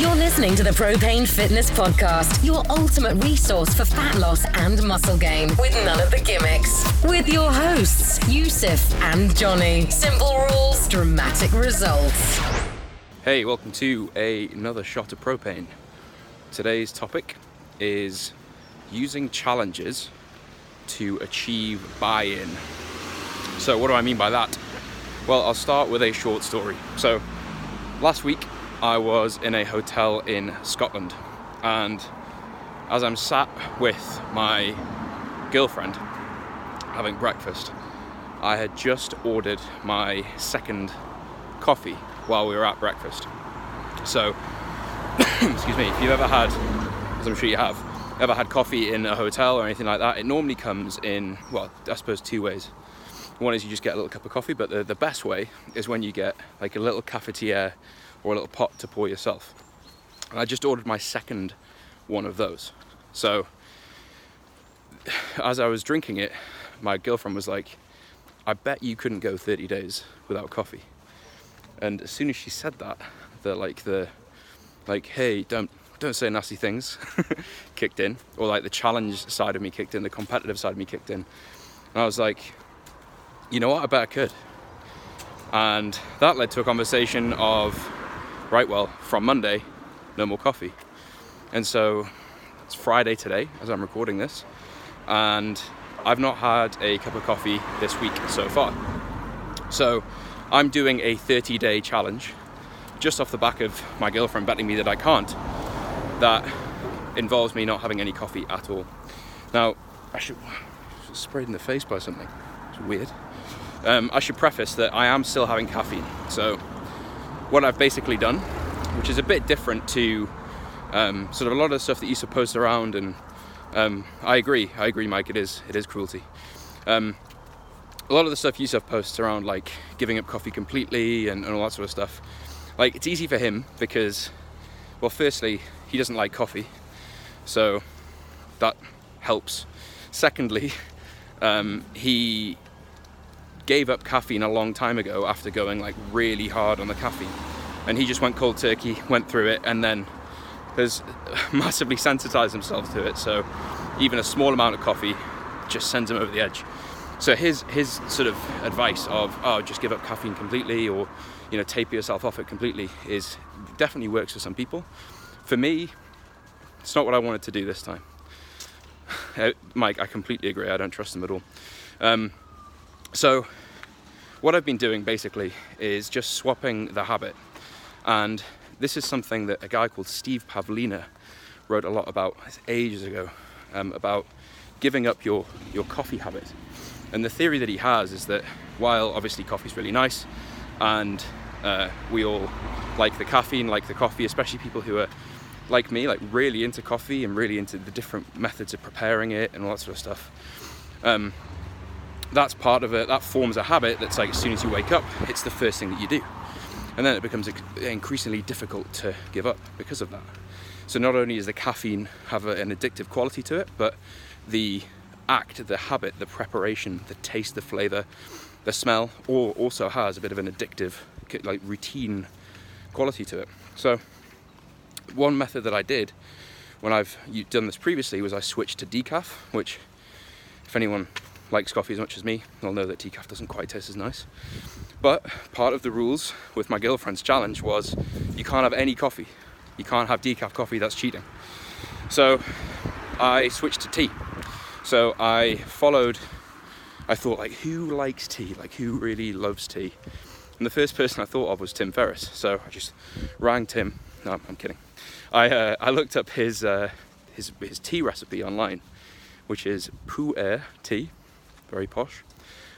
You're listening to the Propane Fitness Podcast, your ultimate resource for fat loss and muscle gain, with none of the gimmicks. With your hosts, Yusuf and Johnny. Simple rules, dramatic results. Hey, welcome to a, another shot of propane. Today's topic is using challenges to achieve buy in. So, what do I mean by that? Well, I'll start with a short story. So, last week I was in a hotel in Scotland, and as I'm sat with my girlfriend having breakfast, I had just ordered my second coffee while we were at breakfast. So, excuse me, if you've ever had, as I'm sure you have, ever had coffee in a hotel or anything like that, it normally comes in, well, I suppose two ways. One is you just get a little cup of coffee, but the, the best way is when you get like a little cafetiere or a little pot to pour yourself. And I just ordered my second one of those. So as I was drinking it, my girlfriend was like, I bet you couldn't go 30 days without coffee. And as soon as she said that, the like the like, hey, don't don't say nasty things kicked in. Or like the challenge side of me kicked in, the competitive side of me kicked in. And I was like, you know what, I bet I could. And that led to a conversation of, right, well, from Monday, no more coffee. And so it's Friday today as I'm recording this. And I've not had a cup of coffee this week so far. So I'm doing a 30 day challenge just off the back of my girlfriend betting me that I can't. That involves me not having any coffee at all. Now, I should sprayed in the face by something. It's weird. Um, I should preface that I am still having caffeine. So, what I've basically done, which is a bit different to um, sort of a lot of the stuff that you post around, and um, I agree, I agree, Mike. It is, it is cruelty. Um, a lot of the stuff Yusuf posts around, like giving up coffee completely and, and all that sort of stuff, like it's easy for him because, well, firstly, he doesn't like coffee, so that helps. Secondly, um, he gave up caffeine a long time ago after going like really hard on the caffeine, and he just went cold turkey, went through it, and then has massively sensitized himself to it. So even a small amount of coffee just sends him over the edge. So his his sort of advice of oh just give up caffeine completely or you know taper yourself off it completely is definitely works for some people. For me, it's not what I wanted to do this time. Uh, Mike, I completely agree. I don't trust him at all. Um, so, what I've been doing basically is just swapping the habit. And this is something that a guy called Steve Pavlina wrote a lot about ages ago um, about giving up your, your coffee habit. And the theory that he has is that while obviously coffee's really nice and uh, we all like the caffeine, like the coffee, especially people who are like me, like really into coffee and really into the different methods of preparing it and all that sort of stuff. Um, that's part of it. That forms a habit that's like as soon as you wake up, it's the first thing that you do. And then it becomes increasingly difficult to give up because of that. So not only does the caffeine have an addictive quality to it, but the act, the habit, the preparation, the taste, the flavor, the smell, all also has a bit of an addictive, like routine quality to it. So one method that I did when I've done this previously was I switched to decaf, which if anyone likes coffee as much as me, they'll know that decaf doesn't quite taste as nice. But part of the rules with my girlfriend's challenge was you can't have any coffee. You can't have decaf coffee, that's cheating. So I switched to tea. So I followed, I thought, like, who likes tea? Like, who really loves tea? And the first person I thought of was Tim Ferriss. So I just rang Tim. No, I'm kidding. I, uh, I looked up his, uh, his, his tea recipe online, which is Pu'er tea very posh,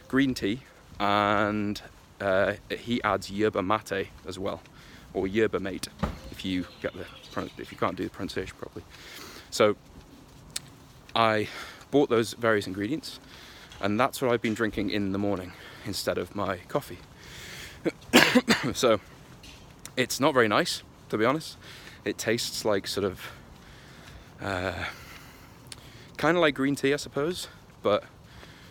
green tea, and uh, he adds yerba mate as well, or yerba mate if you get the if you can't do the pronunciation properly. So I bought those various ingredients, and that's what I've been drinking in the morning instead of my coffee. so it's not very nice, to be honest. It tastes like sort of uh, kind of like green tea, I suppose, but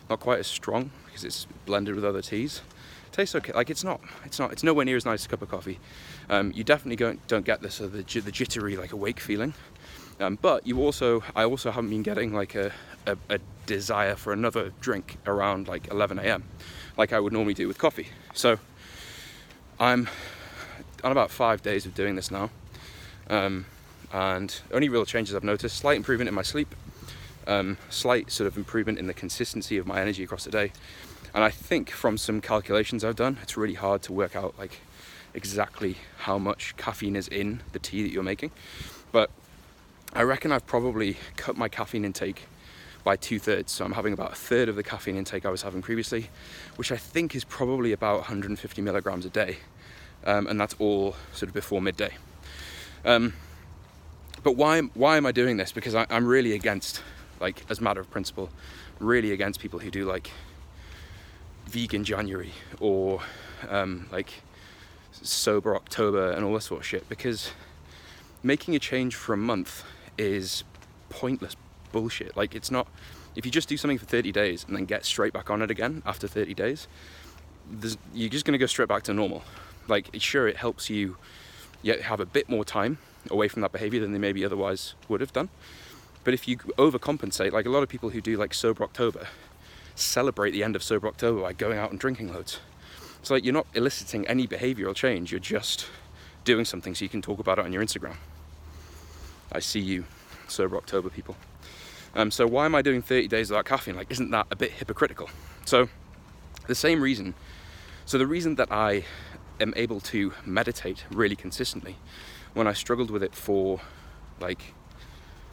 not quite as strong because it's blended with other teas. It tastes okay. Like it's not, it's not, it's nowhere near as nice as a cup of coffee. Um, you definitely don't, don't get this, uh, the, the jittery, like awake feeling. Um, but you also, I also haven't been getting like a, a, a desire for another drink around like 11 a.m. like I would normally do with coffee. So I'm on about five days of doing this now. Um, and only real changes I've noticed slight improvement in my sleep, um, slight sort of improvement in the consistency of my energy across the day. And I think from some calculations I've done, it's really hard to work out like exactly how much caffeine is in the tea that you're making. But I reckon I've probably cut my caffeine intake by two thirds. So I'm having about a third of the caffeine intake I was having previously, which I think is probably about 150 milligrams a day. Um, and that's all sort of before midday. Um, but why, why am I doing this? Because I, I'm really against, like, as a matter of principle, really against people who do like vegan January or um, like sober October and all this sort of shit because making a change for a month is pointless bullshit. Like it's not if you just do something for 30 days and then get straight back on it again after 30 days, you're just going to go straight back to normal. Like sure it helps you yet have a bit more time away from that behavior than they maybe otherwise would have done. But if you overcompensate, like a lot of people who do like sober October, celebrate the end of sober October by going out and drinking loads. It's like you're not eliciting any behavioral change, you're just doing something so you can talk about it on your Instagram. I see you, sober October people. Um, so why am I doing 30 days without caffeine? Like, isn't that a bit hypocritical? So, the same reason. So the reason that I am able to meditate really consistently, when I struggled with it for like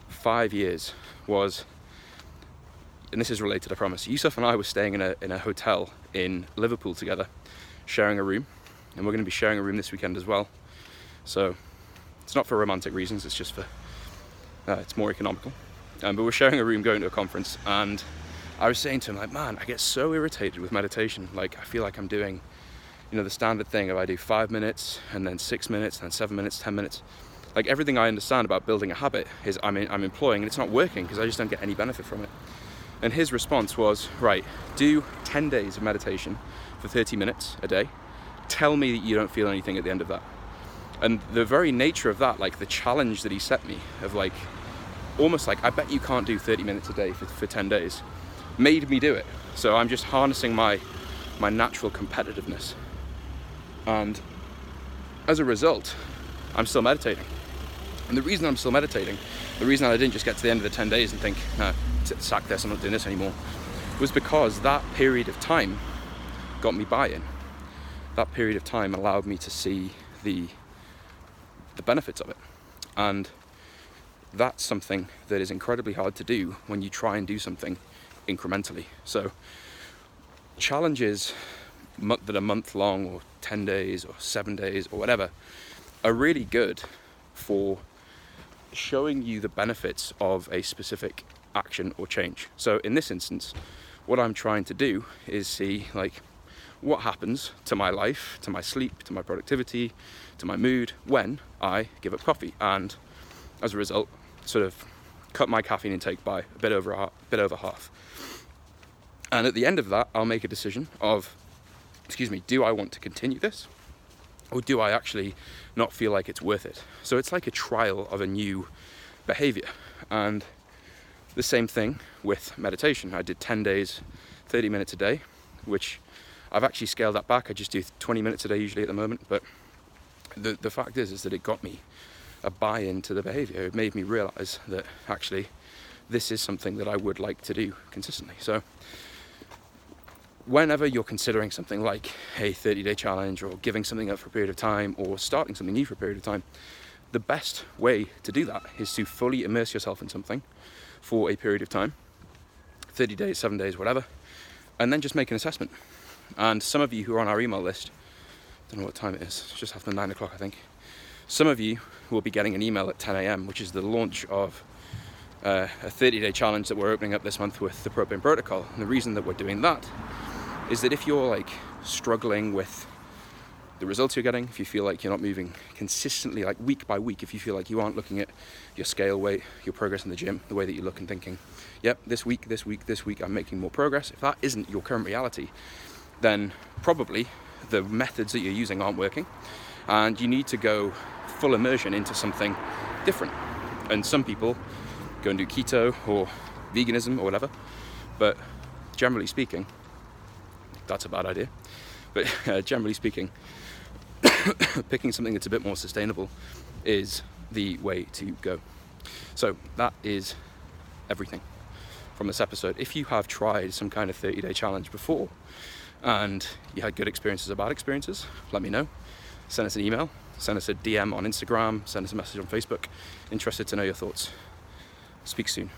five years, was, and this is related, I promise. Yusuf and I were staying in a in a hotel in Liverpool together, sharing a room, and we're going to be sharing a room this weekend as well. So it's not for romantic reasons; it's just for uh, it's more economical. Um, but we're sharing a room going to a conference, and I was saying to him, like, man, I get so irritated with meditation. Like, I feel like I'm doing, you know, the standard thing of I do five minutes, and then six minutes, and then seven minutes, ten minutes. Like everything I understand about building a habit is I'm, in, I'm employing, and it's not working because I just don't get any benefit from it. And his response was, right, do 10 days of meditation for 30 minutes a day. Tell me that you don't feel anything at the end of that. And the very nature of that, like the challenge that he set me of like, almost like I bet you can't do 30 minutes a day for, for 10 days made me do it. So I'm just harnessing my my natural competitiveness. And as a result, I'm still meditating. And the reason I'm still meditating, the reason I didn't just get to the end of the 10 days and think, nah, sack this, I'm not doing this anymore, was because that period of time got me buy-in. That period of time allowed me to see the the benefits of it. And that's something that is incredibly hard to do when you try and do something incrementally. So, challenges that are month long, or 10 days, or seven days, or whatever, are really good for showing you the benefits of a specific action or change. So, in this instance, what I'm trying to do is see like what happens to my life, to my sleep, to my productivity, to my mood when I give up coffee, and as a result, sort of cut my caffeine intake by a bit over a bit over half. And at the end of that, I'll make a decision of, excuse me, do I want to continue this, or do I actually not feel like it's worth it? So it's like a trial of a new behavior, and the same thing with meditation. I did 10 days, 30 minutes a day, which I've actually scaled that back. I just do 20 minutes a day usually at the moment, but the the fact is is that it got me a buy-in to the behavior. It made me realize that actually this is something that I would like to do consistently. So, whenever you're considering something like a 30 day challenge or giving something up for a period of time or starting something new for a period of time, the best way to do that is to fully immerse yourself in something for a period of time 30 days, 7 days, whatever and then just make an assessment. And some of you who are on our email list, don't know what time it is, it's just after 9 o'clock, I think. Some of you will be getting an email at 10 a.m., which is the launch of uh, a 30 day challenge that we're opening up this month with the Propane Protocol. And the reason that we're doing that is that if you're like struggling with the results you're getting, if you feel like you're not moving consistently, like week by week, if you feel like you aren't looking at your scale weight, your progress in the gym, the way that you look and thinking, yep, this week, this week, this week, I'm making more progress. If that isn't your current reality, then probably the methods that you're using aren't working, and you need to go full immersion into something different. And some people go and do keto or veganism or whatever, but generally speaking, that's a bad idea. But uh, generally speaking, picking something that's a bit more sustainable is the way to go. So that is everything from this episode. If you have tried some kind of 30 day challenge before and you had good experiences or bad experiences, let me know. Send us an email, send us a DM on Instagram, send us a message on Facebook. Interested to know your thoughts. Speak soon.